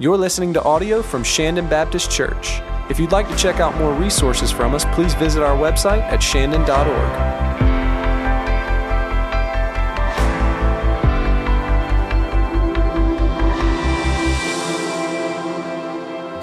You're listening to audio from Shandon Baptist Church. If you'd like to check out more resources from us, please visit our website at shandon.org.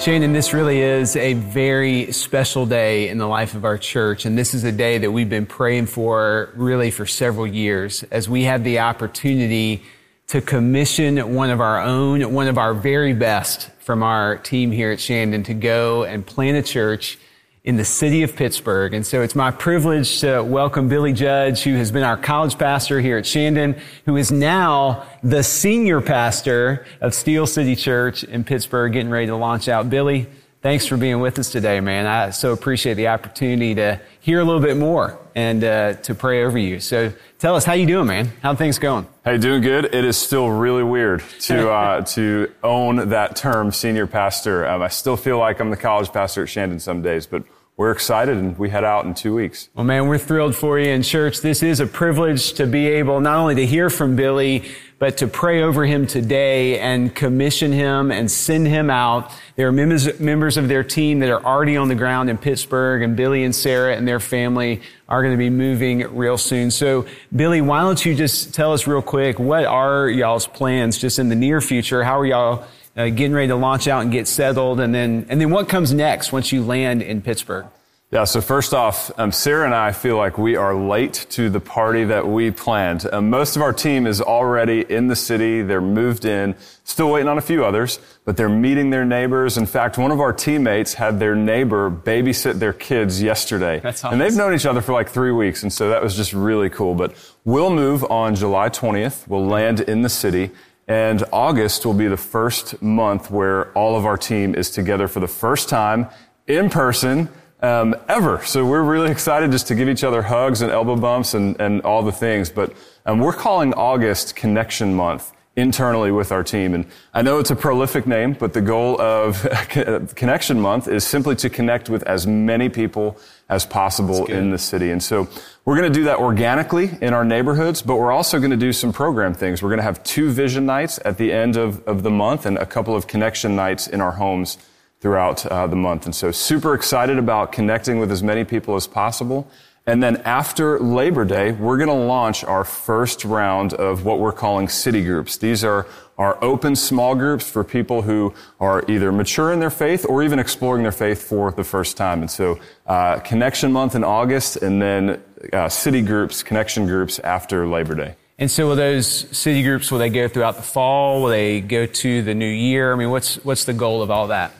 Shandon, this really is a very special day in the life of our church. And this is a day that we've been praying for really for several years as we have the opportunity to commission one of our own, one of our very best from our team here at Shandon to go and plant a church in the city of Pittsburgh. And so it's my privilege to welcome Billy Judge, who has been our college pastor here at Shandon, who is now the senior pastor of Steel City Church in Pittsburgh, getting ready to launch out. Billy, thanks for being with us today, man. I so appreciate the opportunity to hear a little bit more and uh, to pray over you. So tell us, how you doing, man? How things going? Hey, doing good. It is still really weird to uh, to own that term, senior pastor. Um, I still feel like I'm the college pastor at Shandon some days, but we're excited and we head out in two weeks. Well, man, we're thrilled for you in church. This is a privilege to be able not only to hear from Billy, but to pray over him today and commission him and send him out. There are members, members of their team that are already on the ground in Pittsburgh and Billy and Sarah and their family are going to be moving real soon. So Billy, why don't you just tell us real quick, what are y'all's plans just in the near future? How are y'all uh, getting ready to launch out and get settled? And then, and then what comes next once you land in Pittsburgh? Yeah, so first off, um, Sarah and I feel like we are late to the party that we planned. Um, most of our team is already in the city. They're moved in, still waiting on a few others, but they're meeting their neighbors. In fact, one of our teammates had their neighbor babysit their kids yesterday. That's awesome. And they've known each other for like three weeks, and so that was just really cool. But we'll move on July 20th. We'll land in the city. And August will be the first month where all of our team is together for the first time in person um, ever. So we're really excited just to give each other hugs and elbow bumps and, and all the things. But um, we're calling August Connection Month internally with our team. And I know it's a prolific name, but the goal of Connection Month is simply to connect with as many people as possible in the city. And so we're going to do that organically in our neighborhoods, but we're also going to do some program things. We're going to have two vision nights at the end of, of the month and a couple of connection nights in our homes throughout uh, the month. And so super excited about connecting with as many people as possible. And then after Labor Day, we're going to launch our first round of what we're calling city groups. These are our open small groups for people who are either mature in their faith or even exploring their faith for the first time. And so, uh, connection month in August and then uh, city groups, connection groups after Labor Day. And so will those city groups, will they go throughout the fall? Will they go to the new year? I mean, what's, what's the goal of all that?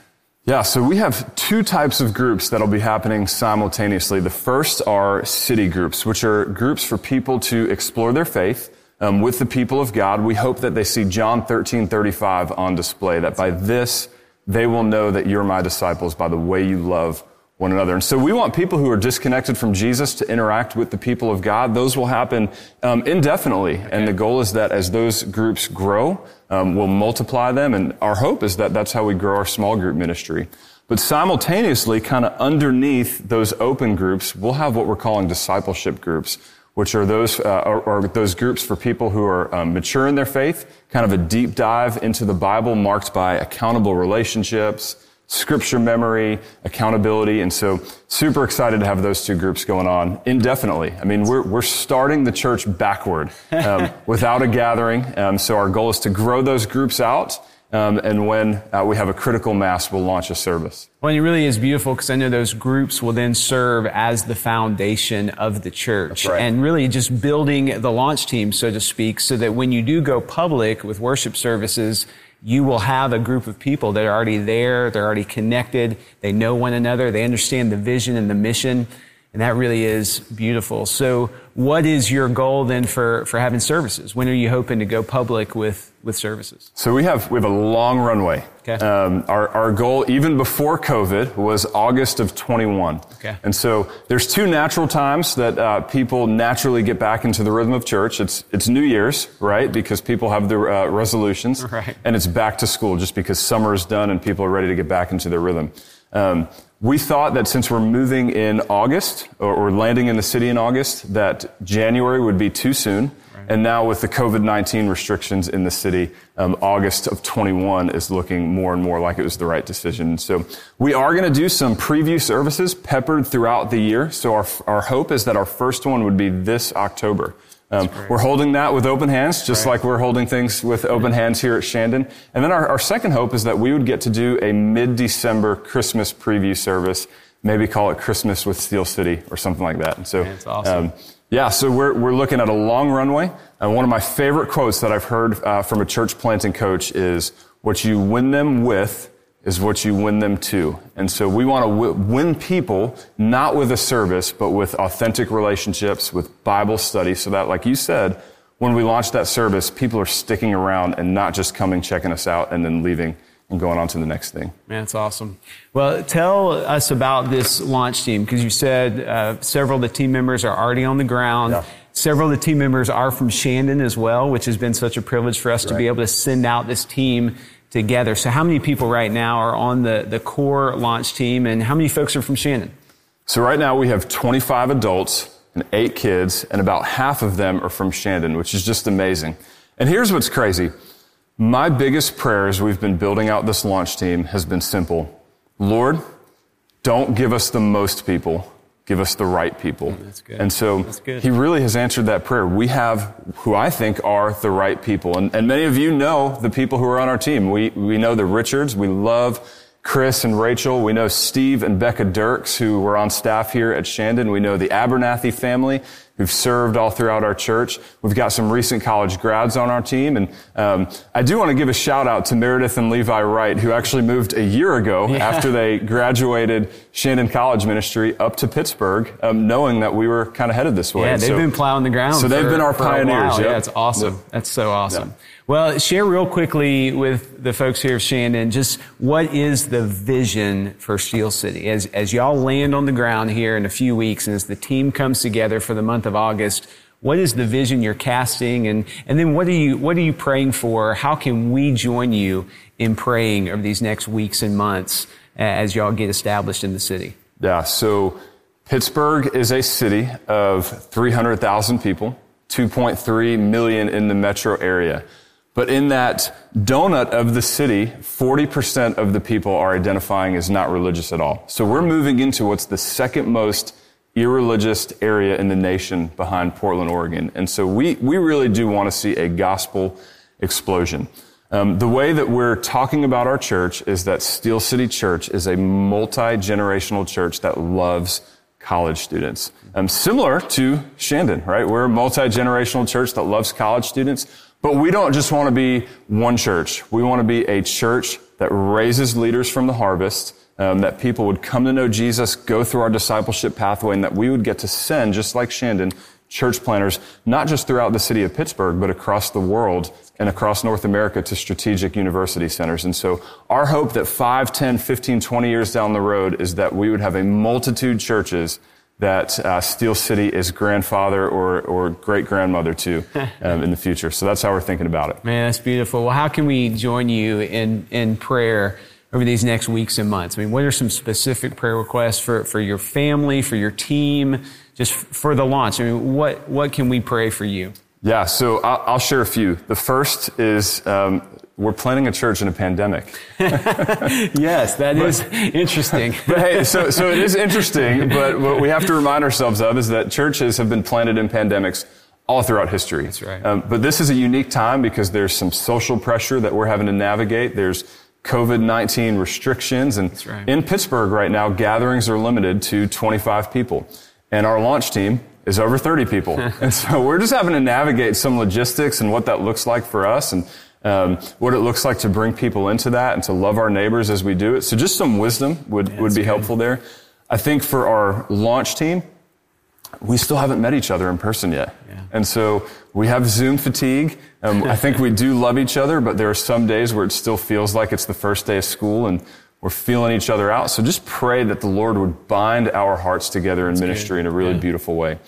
Yeah, so we have two types of groups that'll be happening simultaneously. The first are city groups, which are groups for people to explore their faith um, with the people of God. We hope that they see John 13, 35 on display, that by this they will know that you're my disciples by the way you love one another. And so we want people who are disconnected from Jesus to interact with the people of God. Those will happen um, indefinitely. Okay. And the goal is that as those groups grow, um, we'll multiply them. And our hope is that that's how we grow our small group ministry. But simultaneously, kind of underneath those open groups, we'll have what we're calling discipleship groups, which are those, uh, or, those groups for people who are um, mature in their faith, kind of a deep dive into the Bible marked by accountable relationships, scripture memory, accountability. And so super excited to have those two groups going on indefinitely. I mean, we're, we're starting the church backward um, without a gathering. Um, so our goal is to grow those groups out. Um, and when uh, we have a critical mass, we'll launch a service. Well, it really is beautiful because I know those groups will then serve as the foundation of the church right. and really just building the launch team, so to speak, so that when you do go public with worship services, you will have a group of people that are already there, they're already connected, they know one another, they understand the vision and the mission, and that really is beautiful. So, what is your goal then for, for having services? When are you hoping to go public with with services? So we have we have a long runway. Okay. Um, our our goal even before COVID was August of 21. Okay. And so there's two natural times that uh, people naturally get back into the rhythm of church. It's it's New Year's, right? Because people have their uh, resolutions, right. and it's back to school, just because summer is done and people are ready to get back into their rhythm. Um, we thought that since we're moving in August or, or landing in the city in August, that January would be too soon. Right. And now with the COVID-19 restrictions in the city, um, August of 21 is looking more and more like it was the right decision. So we are going to do some preview services peppered throughout the year. So our, our hope is that our first one would be this October. Um, we're holding that with open hands, just right. like we're holding things with open hands here at Shandon. And then our, our second hope is that we would get to do a mid-December Christmas preview service, maybe call it Christmas with Steel City or something like that. And so, That's awesome. Um, yeah, so we're, we're looking at a long runway. And one of my favorite quotes that I've heard uh, from a church planting coach is, what you win them with is what you win them to. And so we want to w- win people, not with a service, but with authentic relationships, with Bible study, so that, like you said, when we launch that service, people are sticking around and not just coming, checking us out, and then leaving and going on to the next thing. Man, it's awesome. Well, tell us about this launch team, because you said uh, several of the team members are already on the ground. Yeah. Several of the team members are from Shandon as well, which has been such a privilege for us right. to be able to send out this team together. So how many people right now are on the, the core launch team and how many folks are from Shandon? So right now we have 25 adults and eight kids and about half of them are from Shandon, which is just amazing. And here's what's crazy. My biggest prayer as we've been building out this launch team has been simple. Lord, don't give us the most people give us the right people. Mm, and so he really has answered that prayer. We have who I think are the right people. And, and many of you know the people who are on our team. We, we know the Richards. We love Chris and Rachel. We know Steve and Becca Dirks, who were on staff here at Shandon. We know the Abernathy family who've served all throughout our church. We've got some recent college grads on our team. And um, I do want to give a shout out to Meredith and Levi Wright, who actually moved a year ago yeah. after they graduated Shandon College Ministry up to Pittsburgh, um, knowing that we were kind of headed this way. Yeah, they've so, been plowing the ground. So they've been our pioneers. Yep. Yeah, it's awesome. Yep. That's so awesome. Yep. Well, share real quickly with the folks here of Shandon, just what is the vision for Steel City? As, as y'all land on the ground here in a few weeks and as the team comes together for the month of August, what is the vision you're casting? And, and then what are you, what are you praying for? How can we join you in praying over these next weeks and months as y'all get established in the city? Yeah. So Pittsburgh is a city of 300,000 people, 2.3 million in the metro area. But in that donut of the city, 40% of the people are identifying as not religious at all. So we're moving into what's the second most irreligious area in the nation behind Portland, Oregon. And so we, we really do want to see a gospel explosion. Um, the way that we're talking about our church is that Steel City Church is a multi-generational church that loves college students. Um, similar to Shandon, right? We're a multi-generational church that loves college students. But we don't just want to be one church. We want to be a church that raises leaders from the harvest, um, that people would come to know Jesus, go through our discipleship pathway, and that we would get to send, just like Shandon, church planters, not just throughout the city of Pittsburgh, but across the world and across North America to strategic university centers. And so our hope that 5, 10, 15, 20 years down the road is that we would have a multitude churches that uh, Steel City is grandfather or, or great grandmother to um, in the future. So that's how we're thinking about it. Man, that's beautiful. Well, how can we join you in, in prayer over these next weeks and months? I mean, what are some specific prayer requests for, for your family, for your team, just for the launch? I mean, what, what can we pray for you? Yeah, so I'll, I'll share a few. The first is um, we're planning a church in a pandemic. yes, that but, is interesting. but hey, so, so it is interesting, but what we have to remind ourselves of is that churches have been planted in pandemics all throughout history. That's right. Um, but this is a unique time because there's some social pressure that we're having to navigate. There's COVID-19 restrictions. And right. in Pittsburgh right now, gatherings are limited to 25 people. And our launch team is over 30 people. and so we're just having to navigate some logistics and what that looks like for us. And um, what it looks like to bring people into that and to love our neighbors as we do it. So just some wisdom would, yeah, would be good. helpful there. I think for our launch team, we still haven't met each other in person yet. Yeah. And so we have Zoom fatigue. Um, I think we do love each other, but there are some days where it still feels like it's the first day of school and we're feeling each other out. So just pray that the Lord would bind our hearts together in That's ministry good. in a really yeah. beautiful way.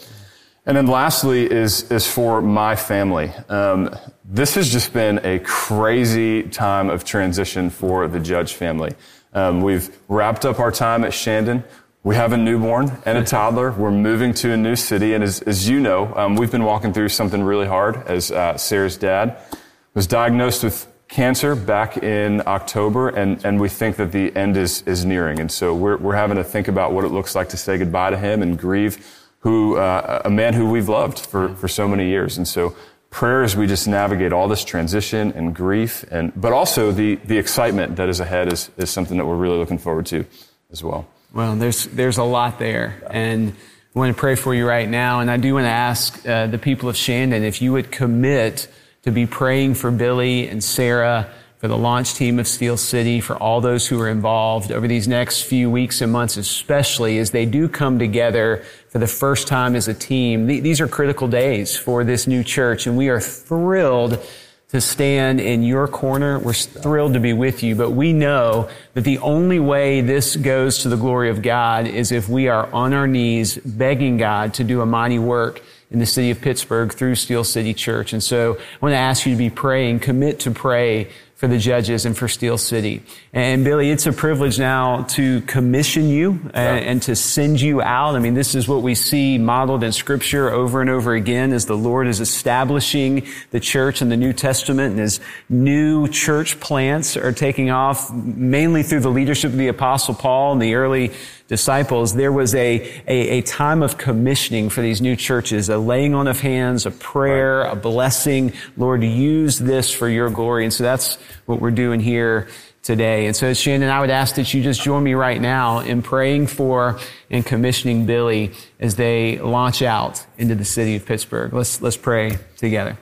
And then lastly is, is for my family. Um, this has just been a crazy time of transition for the Judge family. Um, we've wrapped up our time at Shandon. We have a newborn and a toddler. We're moving to a new city. And as, as you know, um, we've been walking through something really hard as uh, Sarah's dad was diagnosed with cancer back in October, and, and we think that the end is, is nearing. And so we're, we're having to think about what it looks like to say goodbye to him and grieve who, uh, a man who we've loved for, for so many years. And so prayer as we just navigate all this transition and grief, and, but also the, the excitement that is ahead is, is something that we're really looking forward to as well. Well, there's, there's a lot there. And I want to pray for you right now. And I do want to ask uh, the people of Shandon if you would commit to be praying for Billy and Sarah, for the launch team of Steel City, for all those who are involved over these next few weeks and months, especially as they do come together for the first time as a team. These are critical days for this new church, and we are thrilled to stand in your corner. We're thrilled to be with you, but we know that the only way this goes to the glory of God is if we are on our knees begging God to do a mighty work in the city of Pittsburgh through Steel City Church. And so I want to ask you to be praying, commit to pray for the judges and for Steel City. And Billy, it's a privilege now to commission you and, and, to send you out. I mean, this is what we see modeled in scripture over and over again as the Lord is establishing the church in the New Testament and as new church plants are taking off mainly through the leadership of the apostle Paul and the early disciples, there was a, a, a, time of commissioning for these new churches, a laying on of hands, a prayer, a blessing. Lord, use this for your glory. And so that's what we're doing here today. And so Shandon, I would ask that you just join me right now in praying for and commissioning Billy as they launch out into the city of Pittsburgh. Let's, let's pray together.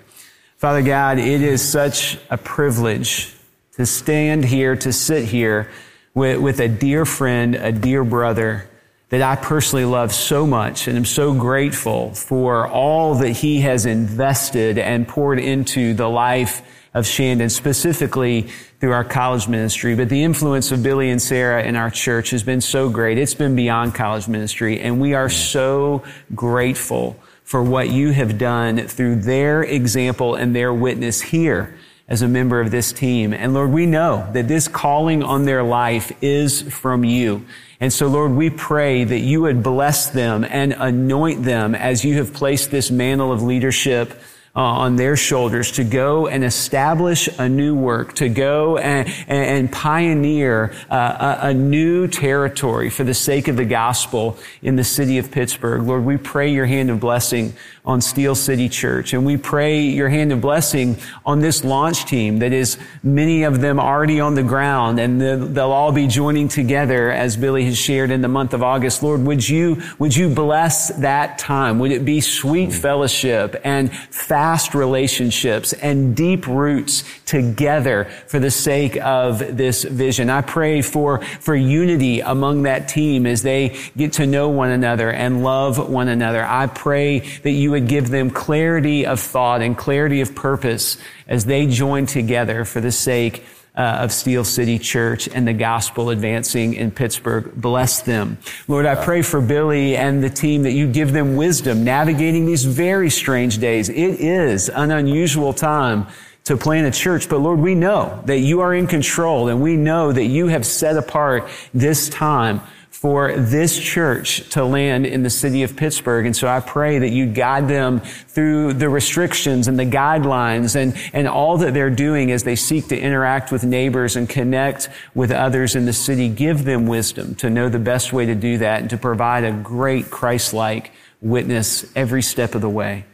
Father God, it is such a privilege to stand here, to sit here with, with a dear friend, a dear brother that I personally love so much and am so grateful for all that he has invested and poured into the life of Shandon, specifically through our college ministry. But the influence of Billy and Sarah in our church has been so great. It's been beyond college ministry. And we are so grateful for what you have done through their example and their witness here as a member of this team. And Lord, we know that this calling on their life is from you. And so, Lord, we pray that you would bless them and anoint them as you have placed this mantle of leadership uh, on their shoulders to go and establish a new work, to go and, and pioneer uh, a, a, new territory for the sake of the gospel in the city of Pittsburgh. Lord, we pray your hand of blessing on Steel City Church. And we pray your hand of blessing on this launch team that is many of them already on the ground and they'll all be joining together as Billy has shared in the month of August. Lord, would you, would you bless that time? Would it be sweet mm. fellowship and fast relationships and deep roots together for the sake of this vision? I pray for, for unity among that team as they get to know one another and love one another. I pray that you would give them clarity of thought and clarity of purpose as they join together for the sake uh, of Steel City Church and the gospel advancing in Pittsburgh. Bless them. Lord, I pray for Billy and the team that you give them wisdom navigating these very strange days. It is an unusual time to plant a church, but Lord, we know that you are in control and we know that you have set apart this time for this church to land in the city of Pittsburgh. And so I pray that you guide them through the restrictions and the guidelines and, and all that they're doing as they seek to interact with neighbors and connect with others in the city. Give them wisdom to know the best way to do that and to provide a great Christ-like witness every step of the way.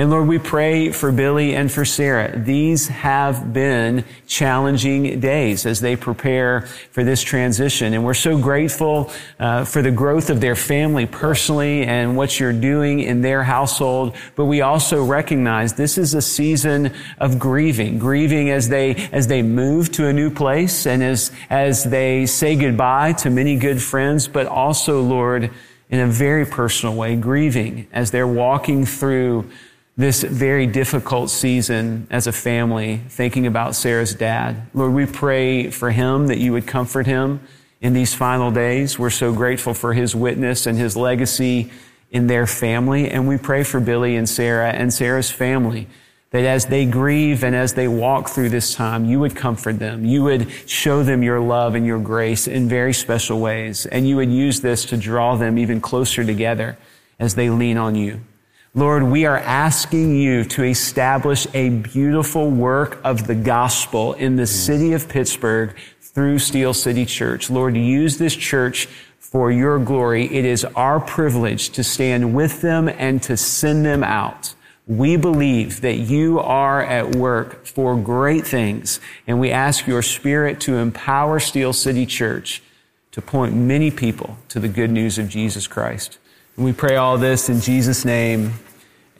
And Lord, we pray for Billy and for Sarah. These have been challenging days as they prepare for this transition. And we're so grateful uh, for the growth of their family personally and what you're doing in their household. But we also recognize this is a season of grieving, grieving as they, as they move to a new place and as, as they say goodbye to many good friends, but also, Lord, in a very personal way, grieving as they're walking through this very difficult season as a family, thinking about Sarah's dad. Lord, we pray for him that you would comfort him in these final days. We're so grateful for his witness and his legacy in their family. And we pray for Billy and Sarah and Sarah's family that as they grieve and as they walk through this time, you would comfort them. You would show them your love and your grace in very special ways. And you would use this to draw them even closer together as they lean on you. Lord, we are asking you to establish a beautiful work of the gospel in the city of Pittsburgh through Steel City Church. Lord, use this church for your glory. It is our privilege to stand with them and to send them out. We believe that you are at work for great things, and we ask your spirit to empower Steel City Church to point many people to the good news of Jesus Christ. And we pray all this in Jesus' name.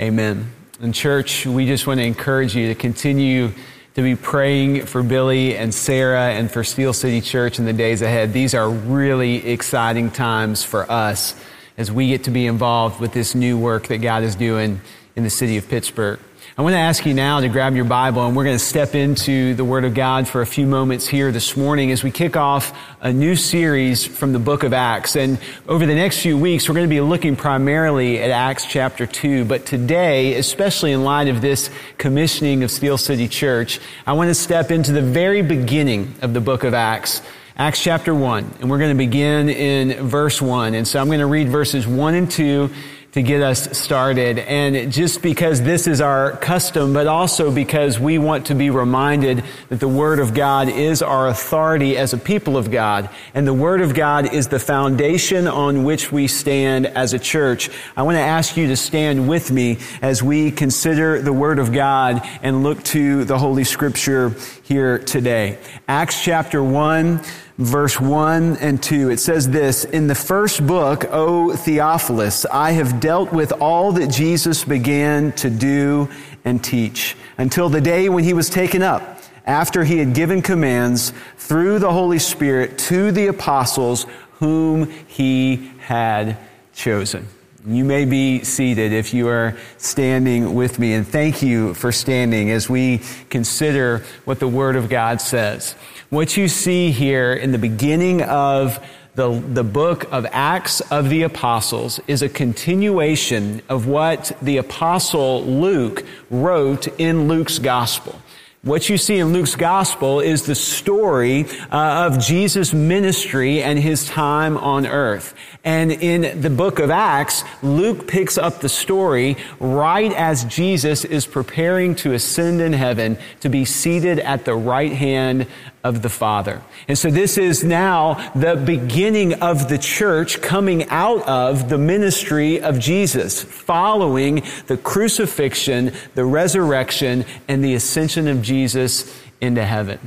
Amen. And church, we just want to encourage you to continue to be praying for Billy and Sarah and for Steel City Church in the days ahead. These are really exciting times for us as we get to be involved with this new work that God is doing in the city of Pittsburgh. I want to ask you now to grab your Bible and we're going to step into the Word of God for a few moments here this morning as we kick off a new series from the book of Acts. And over the next few weeks, we're going to be looking primarily at Acts chapter 2. But today, especially in light of this commissioning of Steel City Church, I want to step into the very beginning of the book of Acts. Acts chapter 1, and we're going to begin in verse 1. And so I'm going to read verses 1 and 2 to get us started. And just because this is our custom, but also because we want to be reminded that the Word of God is our authority as a people of God. And the Word of God is the foundation on which we stand as a church. I want to ask you to stand with me as we consider the Word of God and look to the Holy Scripture here today. Acts chapter 1 verse 1 and 2. It says this, In the first book, O Theophilus, I have dealt with all that Jesus began to do and teach until the day when he was taken up, after he had given commands through the Holy Spirit to the apostles whom he had chosen. You may be seated if you are standing with me, and thank you for standing as we consider what the Word of God says. What you see here in the beginning of the, the book of Acts of the Apostles is a continuation of what the Apostle Luke wrote in Luke's Gospel. What you see in Luke's gospel is the story uh, of Jesus' ministry and his time on earth. And in the book of Acts, Luke picks up the story right as Jesus is preparing to ascend in heaven to be seated at the right hand of the Father. And so this is now the beginning of the church coming out of the ministry of Jesus, following the crucifixion, the resurrection, and the ascension of Jesus into heaven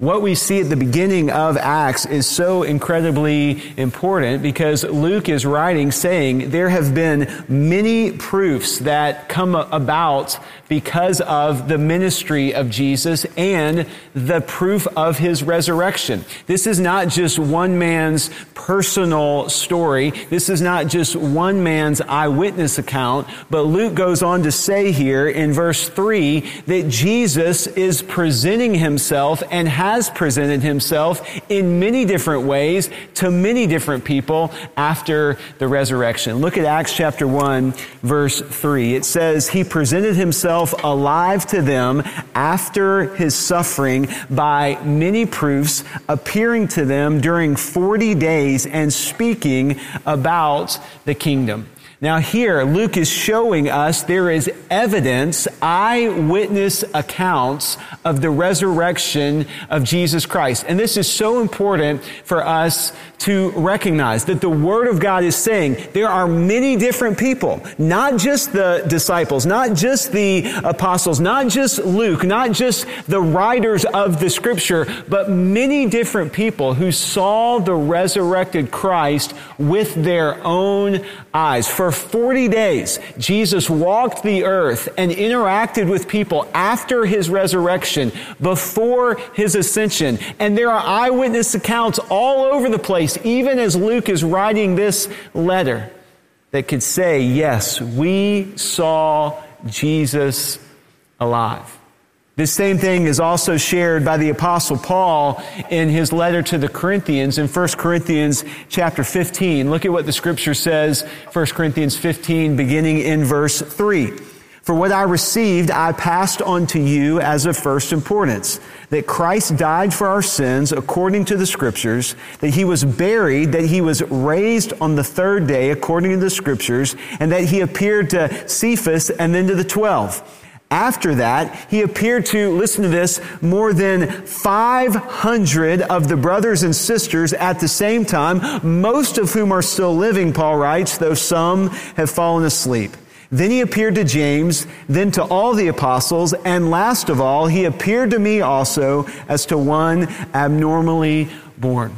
what we see at the beginning of Acts is so incredibly important because Luke is writing saying there have been many proofs that come about because of the ministry of Jesus and the proof of his resurrection. This is not just one man's personal story. This is not just one man's eyewitness account, but Luke goes on to say here in verse three that Jesus is presenting himself and has has presented himself in many different ways to many different people after the resurrection. Look at Acts chapter 1 verse 3. It says, He presented himself alive to them after his suffering by many proofs, appearing to them during 40 days and speaking about the kingdom. Now here, Luke is showing us there is evidence, eyewitness accounts of the resurrection of Jesus Christ. And this is so important for us to recognize that the Word of God is saying there are many different people, not just the disciples, not just the apostles, not just Luke, not just the writers of the scripture, but many different people who saw the resurrected Christ with their own eyes. For 40 days, Jesus walked the earth and interacted with people after his resurrection, before his ascension. And there are eyewitness accounts all over the place, even as Luke is writing this letter, that could say, yes, we saw Jesus alive. This same thing is also shared by the apostle Paul in his letter to the Corinthians in 1 Corinthians chapter 15. Look at what the scripture says, 1 Corinthians 15 beginning in verse 3. For what I received, I passed on to you as of first importance, that Christ died for our sins according to the scriptures, that he was buried, that he was raised on the third day according to the scriptures, and that he appeared to Cephas and then to the twelve. After that, he appeared to, listen to this, more than 500 of the brothers and sisters at the same time, most of whom are still living, Paul writes, though some have fallen asleep. Then he appeared to James, then to all the apostles, and last of all, he appeared to me also as to one abnormally born.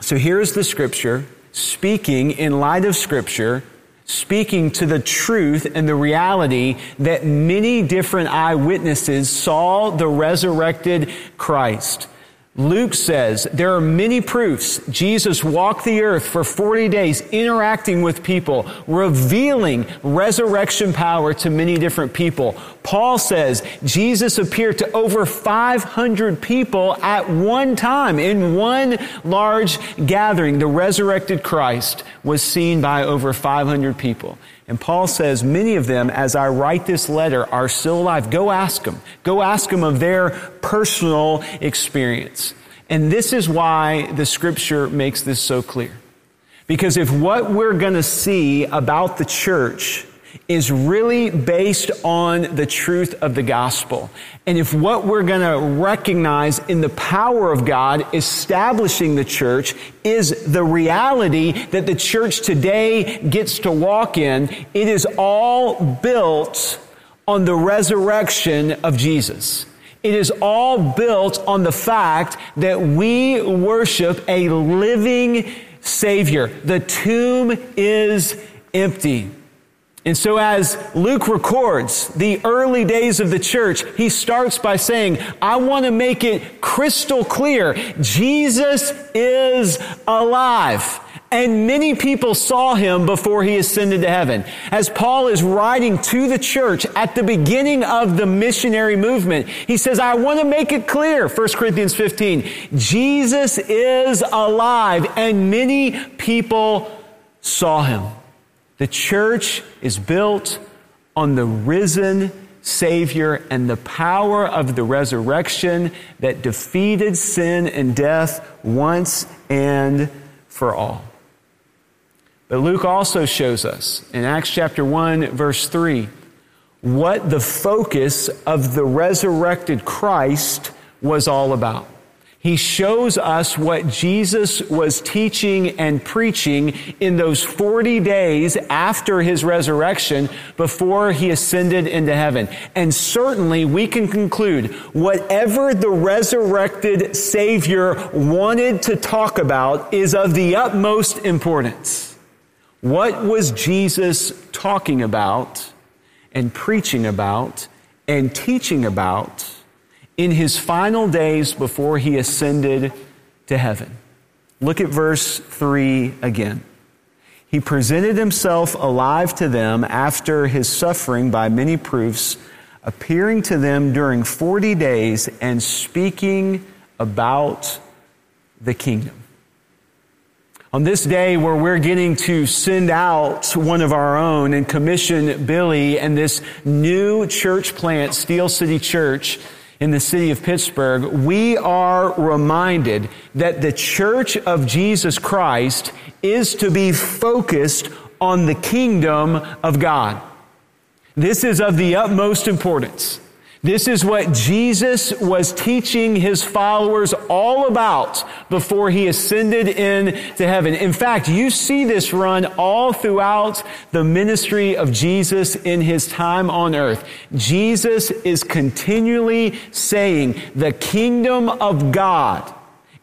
So here's the scripture speaking in light of scripture, speaking to the truth and the reality that many different eyewitnesses saw the resurrected Christ. Luke says there are many proofs. Jesus walked the earth for 40 days interacting with people, revealing resurrection power to many different people. Paul says Jesus appeared to over 500 people at one time in one large gathering. The resurrected Christ was seen by over 500 people. And Paul says, many of them, as I write this letter, are still alive. Go ask them. Go ask them of their personal experience. And this is why the scripture makes this so clear. Because if what we're going to see about the church is really based on the truth of the gospel. And if what we're going to recognize in the power of God establishing the church is the reality that the church today gets to walk in, it is all built on the resurrection of Jesus. It is all built on the fact that we worship a living Savior. The tomb is empty. And so as Luke records the early days of the church, he starts by saying, I want to make it crystal clear. Jesus is alive. And many people saw him before he ascended to heaven. As Paul is writing to the church at the beginning of the missionary movement, he says, I want to make it clear, 1 Corinthians 15, Jesus is alive and many people saw him. The church is built on the risen Savior and the power of the resurrection that defeated sin and death once and for all. But Luke also shows us in Acts chapter 1, verse 3, what the focus of the resurrected Christ was all about. He shows us what Jesus was teaching and preaching in those 40 days after his resurrection before he ascended into heaven. And certainly we can conclude whatever the resurrected Savior wanted to talk about is of the utmost importance. What was Jesus talking about and preaching about and teaching about in his final days before he ascended to heaven. Look at verse 3 again. He presented himself alive to them after his suffering by many proofs, appearing to them during 40 days and speaking about the kingdom. On this day where we're getting to send out one of our own and commission Billy and this new church plant, Steel City Church, in the city of Pittsburgh, we are reminded that the church of Jesus Christ is to be focused on the kingdom of God. This is of the utmost importance. This is what Jesus was teaching his followers all about before he ascended into heaven. In fact, you see this run all throughout the ministry of Jesus in his time on earth. Jesus is continually saying the kingdom of God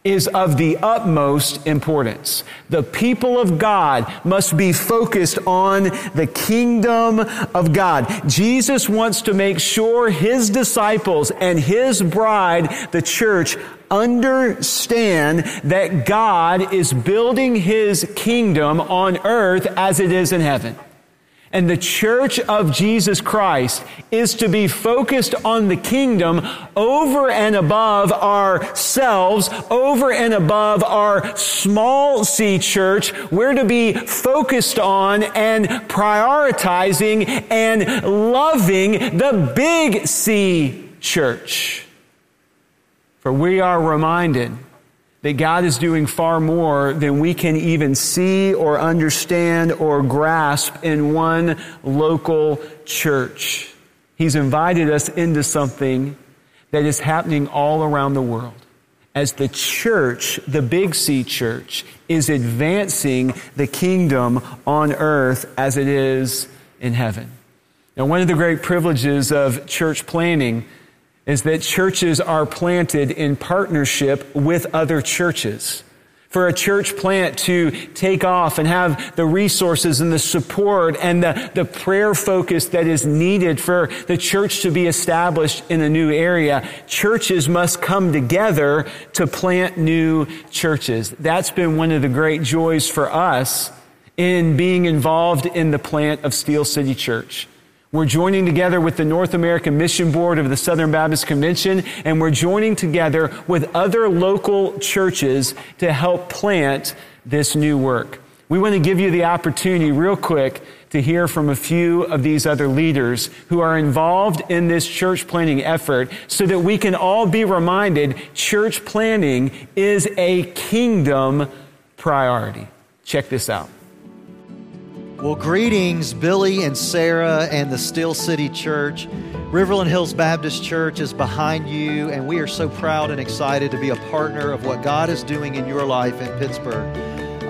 is of the utmost importance. The people of God must be focused on the kingdom of God. Jesus wants to make sure his disciples and his bride, the church, understand that God is building his kingdom on earth as it is in heaven. And the church of Jesus Christ is to be focused on the kingdom over and above ourselves, over and above our small c church. We're to be focused on and prioritizing and loving the big C church. For we are reminded that God is doing far more than we can even see or understand or grasp in one local church. He's invited us into something that is happening all around the world. As the church, the Big C church, is advancing the kingdom on earth as it is in heaven. Now, one of the great privileges of church planting is that churches are planted in partnership with other churches. For a church plant to take off and have the resources and the support and the, the prayer focus that is needed for the church to be established in a new area, churches must come together to plant new churches. That's been one of the great joys for us in being involved in the plant of Steel City Church. We're joining together with the North American Mission Board of the Southern Baptist Convention, and we're joining together with other local churches to help plant this new work. We want to give you the opportunity, real quick, to hear from a few of these other leaders who are involved in this church planting effort so that we can all be reminded church planting is a kingdom priority. Check this out. Well, greetings, Billy and Sarah and the Steel City Church. Riverland Hills Baptist Church is behind you, and we are so proud and excited to be a partner of what God is doing in your life in Pittsburgh.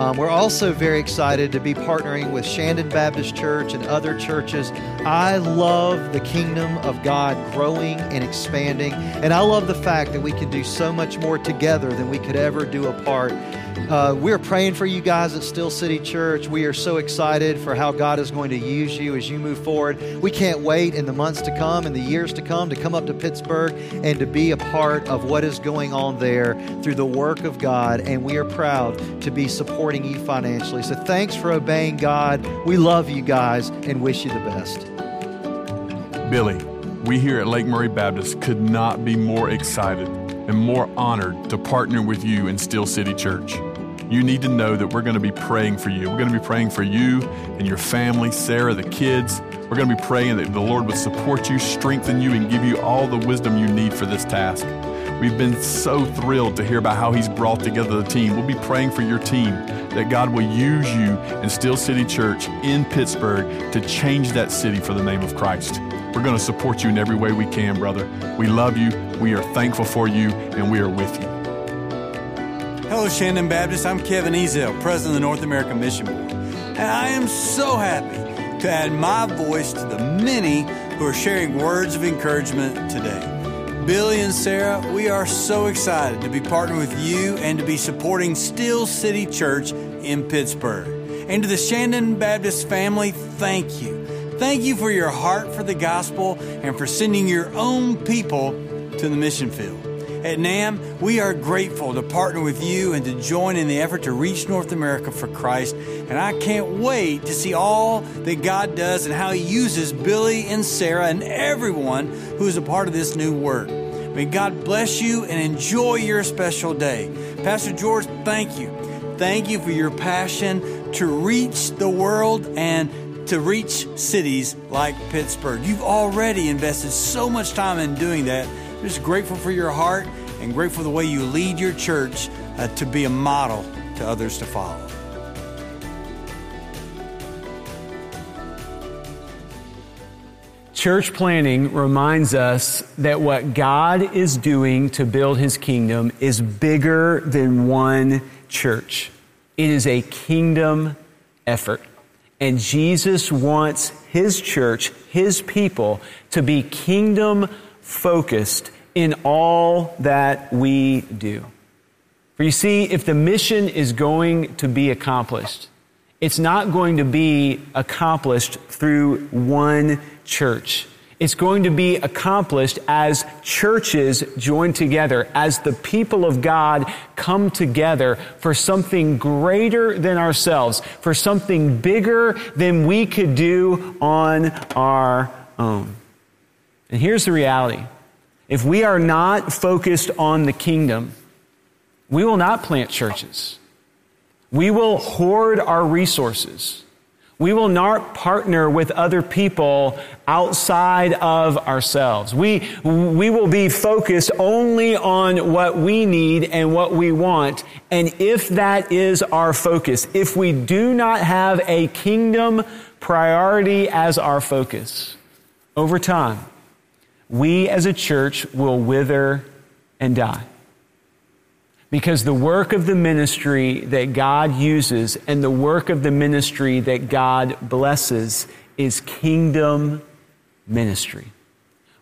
Um, we're also very excited to be partnering with Shandon Baptist Church and other churches. I love the kingdom of God growing and expanding, and I love the fact that we can do so much more together than we could ever do apart. Uh, we're praying for you guys at Steel City Church. We are so excited for how God is going to use you as you move forward. We can't wait in the months to come and the years to come to come up to Pittsburgh and to be a part of what is going on there through the work of God. And we are proud to be supporting you financially. So thanks for obeying God. We love you guys and wish you the best. Billy, we here at Lake Murray Baptist could not be more excited and more honored to partner with you in Steel City Church you need to know that we're going to be praying for you. We're going to be praying for you and your family, Sarah, the kids. We're going to be praying that the Lord would support you, strengthen you, and give you all the wisdom you need for this task. We've been so thrilled to hear about how He's brought together the team. We'll be praying for your team that God will use you in Steel City Church in Pittsburgh to change that city for the name of Christ. We're going to support you in every way we can, brother. We love you. We are thankful for you, and we are with you. Hello, Shandon Baptist. I'm Kevin Ezell, President of the North American Mission Board. And I am so happy to add my voice to the many who are sharing words of encouragement today. Billy and Sarah, we are so excited to be partnering with you and to be supporting Steel City Church in Pittsburgh. And to the Shandon Baptist family, thank you. Thank you for your heart for the gospel and for sending your own people to the mission field. At NAM, we are grateful to partner with you and to join in the effort to reach North America for Christ. And I can't wait to see all that God does and how He uses Billy and Sarah and everyone who is a part of this new work. May God bless you and enjoy your special day. Pastor George, thank you. Thank you for your passion to reach the world and to reach cities like Pittsburgh. You've already invested so much time in doing that Just grateful for your heart and grateful the way you lead your church uh, to be a model to others to follow. Church planting reminds us that what God is doing to build his kingdom is bigger than one church. It is a kingdom effort. And Jesus wants his church, his people, to be kingdom focused in all that we do. For you see, if the mission is going to be accomplished, it's not going to be accomplished through one church. It's going to be accomplished as churches join together, as the people of God come together for something greater than ourselves, for something bigger than we could do on our own. And here's the reality. If we are not focused on the kingdom, we will not plant churches. We will hoard our resources. We will not partner with other people outside of ourselves. We, we will be focused only on what we need and what we want. And if that is our focus, if we do not have a kingdom priority as our focus, over time, we as a church will wither and die. Because the work of the ministry that God uses and the work of the ministry that God blesses is kingdom ministry.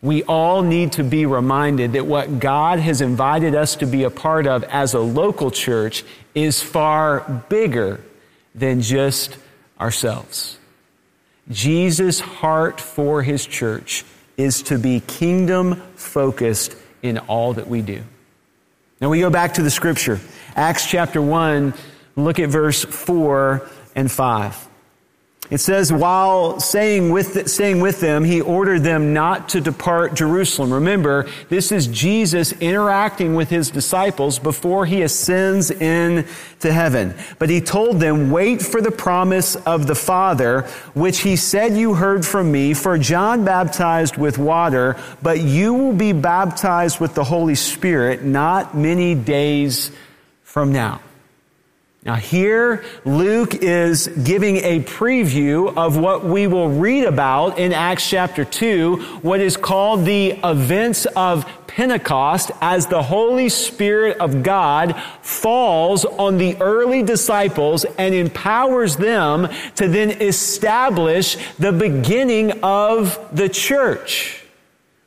We all need to be reminded that what God has invited us to be a part of as a local church is far bigger than just ourselves. Jesus' heart for his church is to be kingdom focused in all that we do. Now we go back to the scripture. Acts chapter 1, look at verse 4 and 5. It says, while saying with, saying with them, he ordered them not to depart Jerusalem. Remember, this is Jesus interacting with his disciples before he ascends into heaven. But he told them, wait for the promise of the Father, which he said you heard from me, for John baptized with water, but you will be baptized with the Holy Spirit not many days from now. Now, here, Luke is giving a preview of what we will read about in Acts chapter 2, what is called the events of Pentecost as the Holy Spirit of God falls on the early disciples and empowers them to then establish the beginning of the church.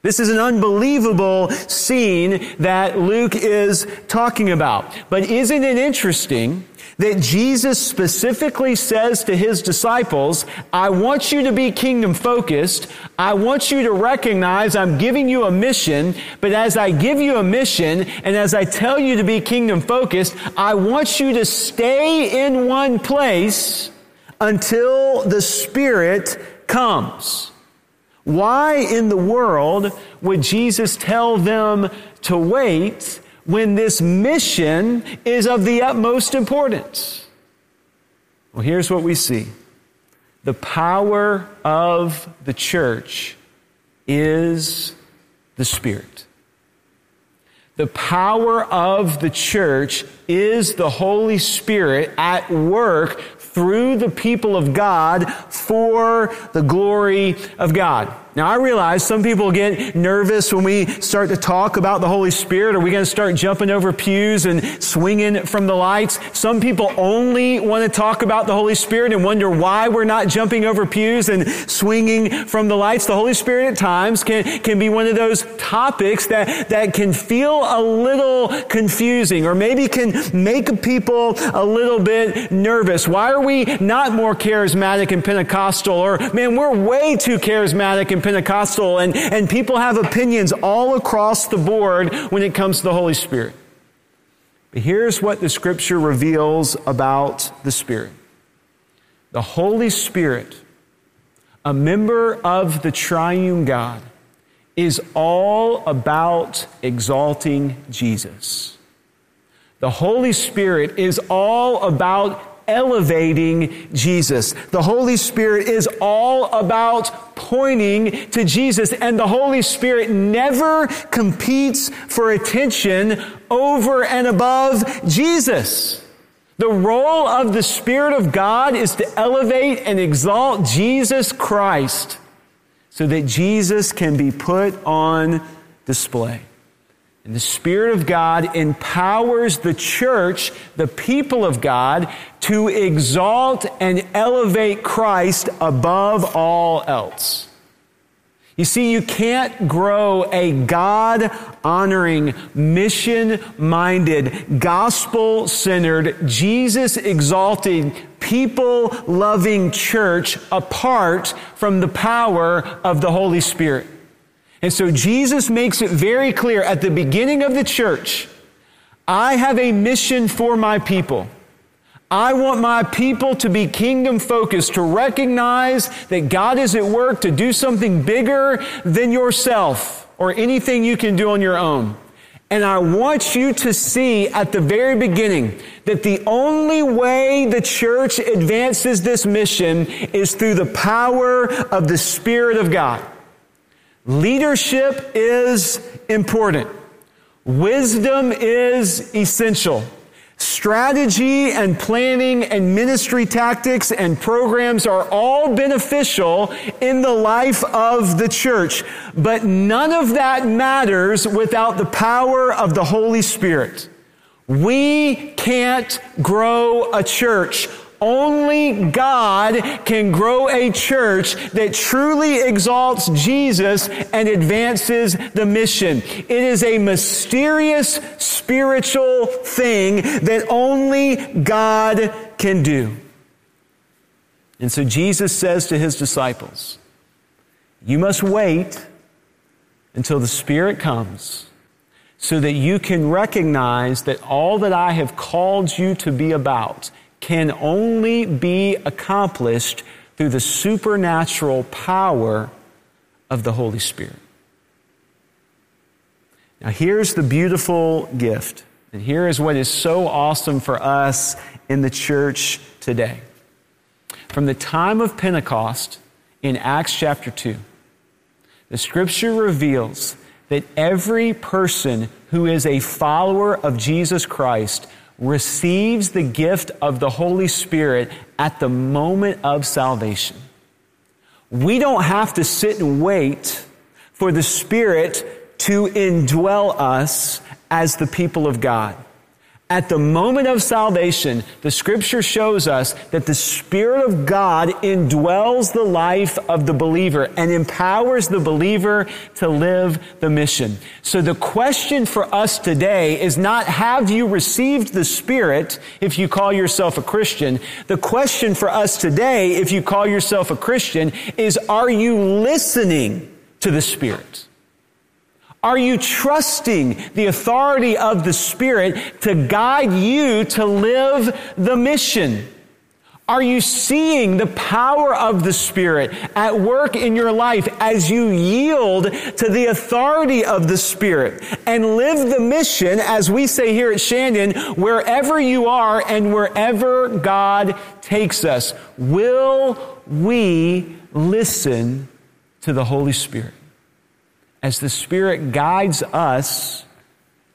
This is an unbelievable scene that Luke is talking about. But isn't it interesting that Jesus specifically says to his disciples, I want you to be kingdom focused. I want you to recognize I'm giving you a mission, but as I give you a mission and as I tell you to be kingdom focused, I want you to stay in one place until the Spirit comes. Why in the world would Jesus tell them to wait when this mission is of the utmost importance? Well, here's what we see. The power of the church is the Spirit. The power of the church is the Holy Spirit at work through the people of God for the glory of God. Now I realize some people get nervous when we start to talk about the Holy Spirit. Are we going to start jumping over pews and swinging from the lights? Some people only want to talk about the Holy Spirit and wonder why we're not jumping over pews and swinging from the lights. The Holy Spirit at times can, can be one of those topics that, that can feel a little confusing or maybe can make people a little bit nervous. Why are we not more charismatic and Pentecostal? Or man, we're way too charismatic Pentecostal, and, and people have opinions all across the board when it comes to the Holy Spirit. But here's what the scripture reveals about the Spirit the Holy Spirit, a member of the triune God, is all about exalting Jesus. The Holy Spirit is all about elevating Jesus. The Holy Spirit is all about pointing to Jesus, and the Holy Spirit never competes for attention over and above Jesus. The role of the Spirit of God is to elevate and exalt Jesus Christ so that Jesus can be put on display. And the Spirit of God empowers the church, the people of God, to exalt and elevate Christ above all else. You see, you can't grow a God honoring, mission minded, gospel centered, Jesus exalting, people loving church apart from the power of the Holy Spirit. And so Jesus makes it very clear at the beginning of the church I have a mission for my people. I want my people to be kingdom focused, to recognize that God is at work to do something bigger than yourself or anything you can do on your own. And I want you to see at the very beginning that the only way the church advances this mission is through the power of the Spirit of God. Leadership is important. Wisdom is essential. Strategy and planning and ministry tactics and programs are all beneficial in the life of the church, but none of that matters without the power of the Holy Spirit. We can't grow a church only God can grow a church that truly exalts Jesus and advances the mission. It is a mysterious spiritual thing that only God can do. And so Jesus says to his disciples, You must wait until the Spirit comes so that you can recognize that all that I have called you to be about can only be accomplished through the supernatural power of the Holy Spirit. Now, here's the beautiful gift. And here is what is so awesome for us in the church today. From the time of Pentecost in Acts chapter 2, the scripture reveals that every person who is a follower of Jesus Christ receives the gift of the Holy Spirit at the moment of salvation. We don't have to sit and wait for the Spirit to indwell us as the people of God. At the moment of salvation, the scripture shows us that the Spirit of God indwells the life of the believer and empowers the believer to live the mission. So the question for us today is not have you received the Spirit if you call yourself a Christian? The question for us today, if you call yourself a Christian, is are you listening to the Spirit? Are you trusting the authority of the Spirit to guide you to live the mission? Are you seeing the power of the Spirit at work in your life as you yield to the authority of the Spirit and live the mission, as we say here at Shandon, wherever you are and wherever God takes us? Will we listen to the Holy Spirit? As the Spirit guides us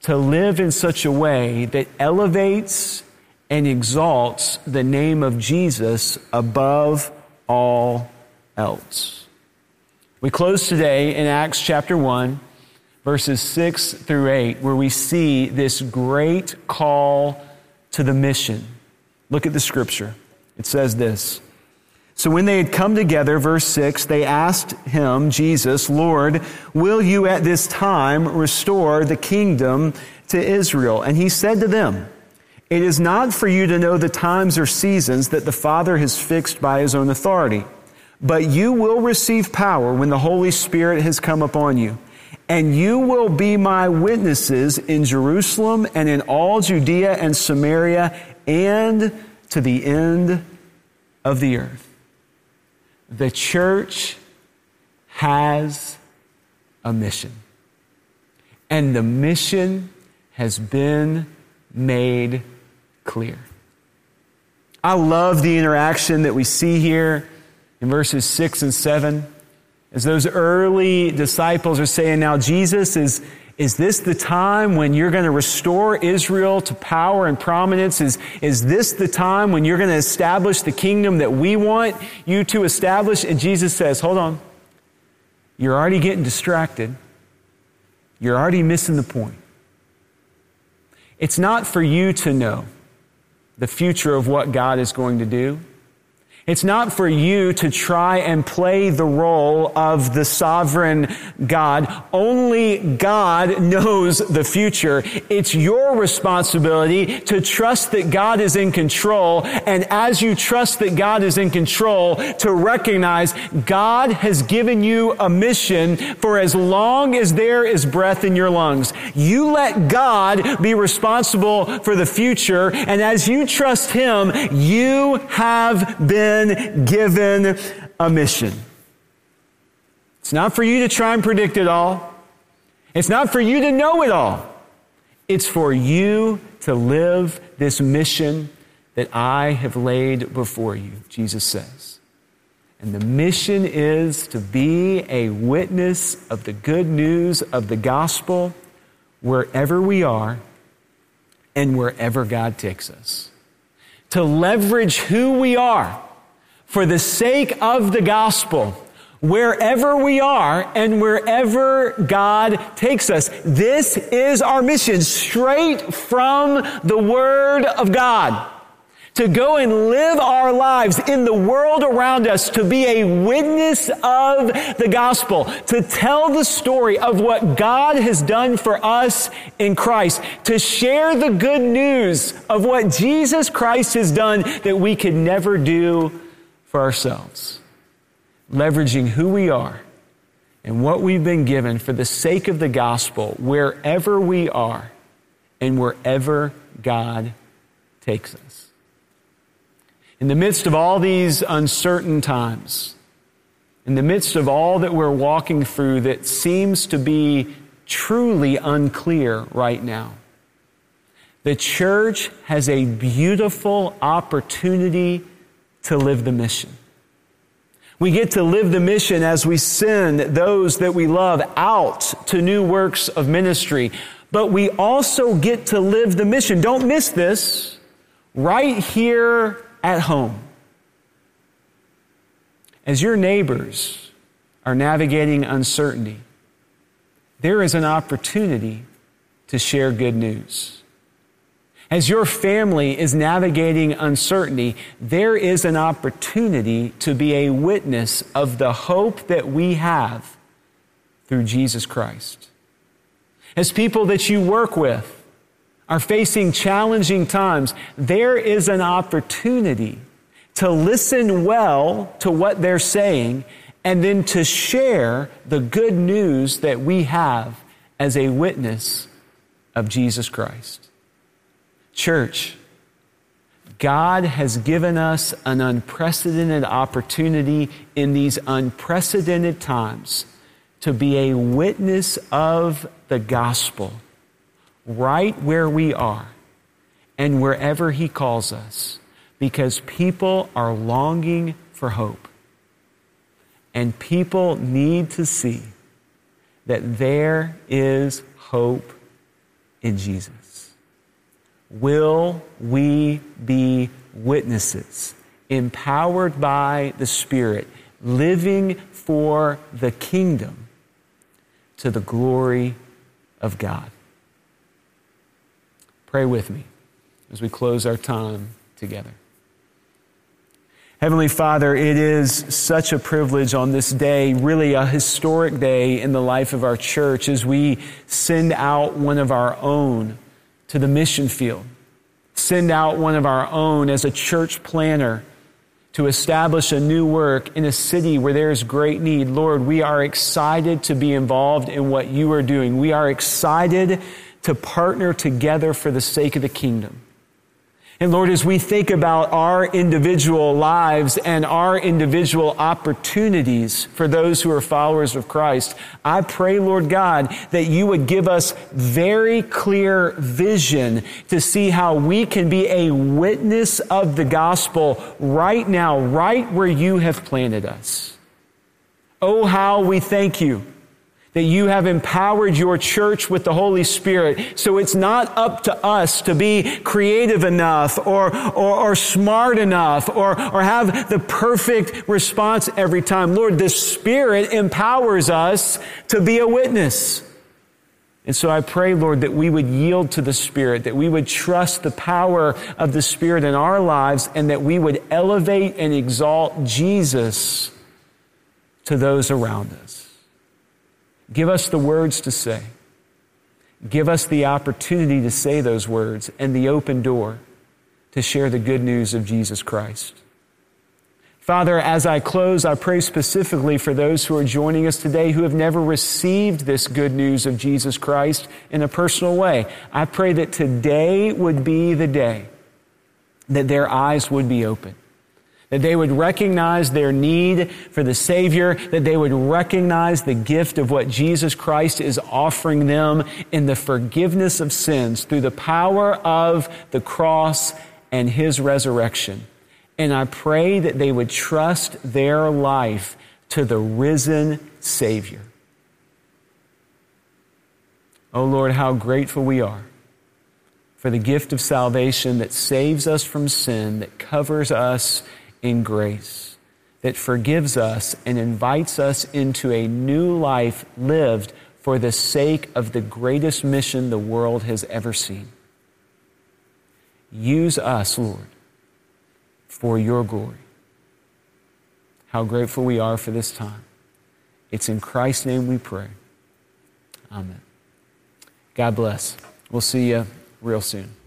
to live in such a way that elevates and exalts the name of Jesus above all else. We close today in Acts chapter 1, verses 6 through 8, where we see this great call to the mission. Look at the scripture. It says this. So when they had come together, verse 6, they asked him, Jesus, Lord, will you at this time restore the kingdom to Israel? And he said to them, It is not for you to know the times or seasons that the Father has fixed by his own authority, but you will receive power when the Holy Spirit has come upon you. And you will be my witnesses in Jerusalem and in all Judea and Samaria and to the end of the earth. The church has a mission. And the mission has been made clear. I love the interaction that we see here in verses 6 and 7. As those early disciples are saying, Now, Jesus is is this the time when you're going to restore Israel to power and prominence? Is, is this the time when you're going to establish the kingdom that we want you to establish? And Jesus says, hold on. You're already getting distracted. You're already missing the point. It's not for you to know the future of what God is going to do. It's not for you to try and play the role of the sovereign God. Only God knows the future. It's your responsibility to trust that God is in control. And as you trust that God is in control, to recognize God has given you a mission for as long as there is breath in your lungs. You let God be responsible for the future. And as you trust Him, you have been been given a mission. It's not for you to try and predict it all. It's not for you to know it all. It's for you to live this mission that I have laid before you, Jesus says. And the mission is to be a witness of the good news of the gospel wherever we are and wherever God takes us. To leverage who we are for the sake of the gospel, wherever we are and wherever God takes us. This is our mission straight from the Word of God. To go and live our lives in the world around us, to be a witness of the gospel, to tell the story of what God has done for us in Christ, to share the good news of what Jesus Christ has done that we could never do for ourselves, leveraging who we are and what we've been given for the sake of the gospel wherever we are and wherever God takes us. In the midst of all these uncertain times, in the midst of all that we're walking through that seems to be truly unclear right now, the church has a beautiful opportunity to live the mission. We get to live the mission as we send those that we love out to new works of ministry. But we also get to live the mission. Don't miss this right here at home. As your neighbors are navigating uncertainty, there is an opportunity to share good news. As your family is navigating uncertainty, there is an opportunity to be a witness of the hope that we have through Jesus Christ. As people that you work with are facing challenging times, there is an opportunity to listen well to what they're saying and then to share the good news that we have as a witness of Jesus Christ. Church, God has given us an unprecedented opportunity in these unprecedented times to be a witness of the gospel right where we are and wherever He calls us because people are longing for hope. And people need to see that there is hope in Jesus. Will we be witnesses, empowered by the Spirit, living for the kingdom to the glory of God? Pray with me as we close our time together. Heavenly Father, it is such a privilege on this day, really a historic day in the life of our church, as we send out one of our own to the mission field, send out one of our own as a church planter to establish a new work in a city where there is great need. Lord, we are excited to be involved in what you are doing. We are excited to partner together for the sake of the kingdom. And Lord, as we think about our individual lives and our individual opportunities for those who are followers of Christ, I pray, Lord God, that you would give us very clear vision to see how we can be a witness of the gospel right now, right where you have planted us. Oh, how we thank you that you have empowered your church with the Holy Spirit. So it's not up to us to be creative enough or, or, or, smart enough or, or have the perfect response every time. Lord, the Spirit empowers us to be a witness. And so I pray, Lord, that we would yield to the Spirit, that we would trust the power of the Spirit in our lives, and that we would elevate and exalt Jesus to those around us. Give us the words to say. Give us the opportunity to say those words and the open door to share the good news of Jesus Christ. Father, as I close, I pray specifically for those who are joining us today who have never received this good news of Jesus Christ in a personal way. I pray that today would be the day that their eyes would be open, that they would recognize their need for the Savior, that they would recognize the gift of what Jesus Christ is offering them in the forgiveness of sins through the power of the cross and His resurrection. And I pray that they would trust their life to the risen Savior. Oh Lord, how grateful we are for the gift of salvation that saves us from sin, that covers us in grace, that forgives us and invites us into a new life lived for the sake of the greatest mission the world has ever seen. Use us, Lord for your glory. How grateful we are for this time. It's in Christ's name we pray. Amen. God bless. We'll see you real soon.